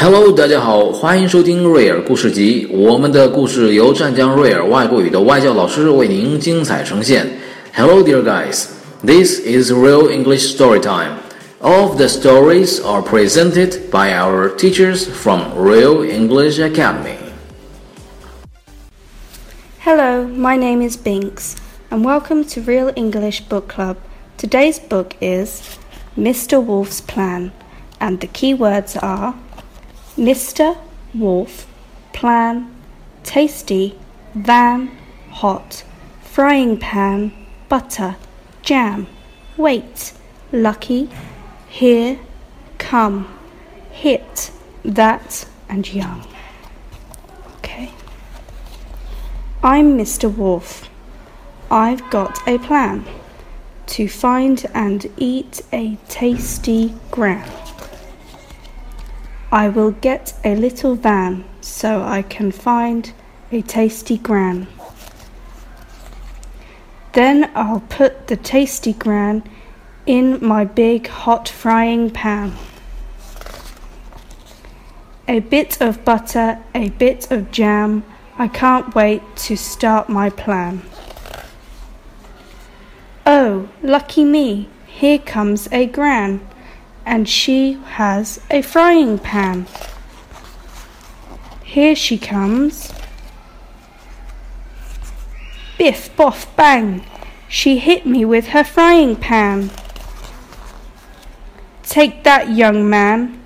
Hello，大家好，欢迎收听瑞尔故事集。我们的故事由湛江瑞尔外国语的外教老师为您精彩呈现。Hello, dear guys. This is Real English Story Time. All of the stories are presented by our teachers from Real English Academy. Hello, my name is Binks, and welcome to Real English Book Club. Today's book is Mr. Wolf's Plan, and the key words are Mr. Wolf, Plan, Tasty, Van, Hot, Frying Pan, Butter, Jam, Wait, Lucky, Here, Come, Hit, That, and Young. Okay. I'm Mr. Wolf. I've got a plan to find and eat a tasty gram. I will get a little van so I can find a tasty gran. Then I'll put the tasty gran in my big hot frying pan. A bit of butter, a bit of jam. I can't wait to start my plan. Oh, lucky me, here comes a gran, and she has a frying pan. Here she comes. Biff, boff, bang! She hit me with her frying pan. Take that, young man,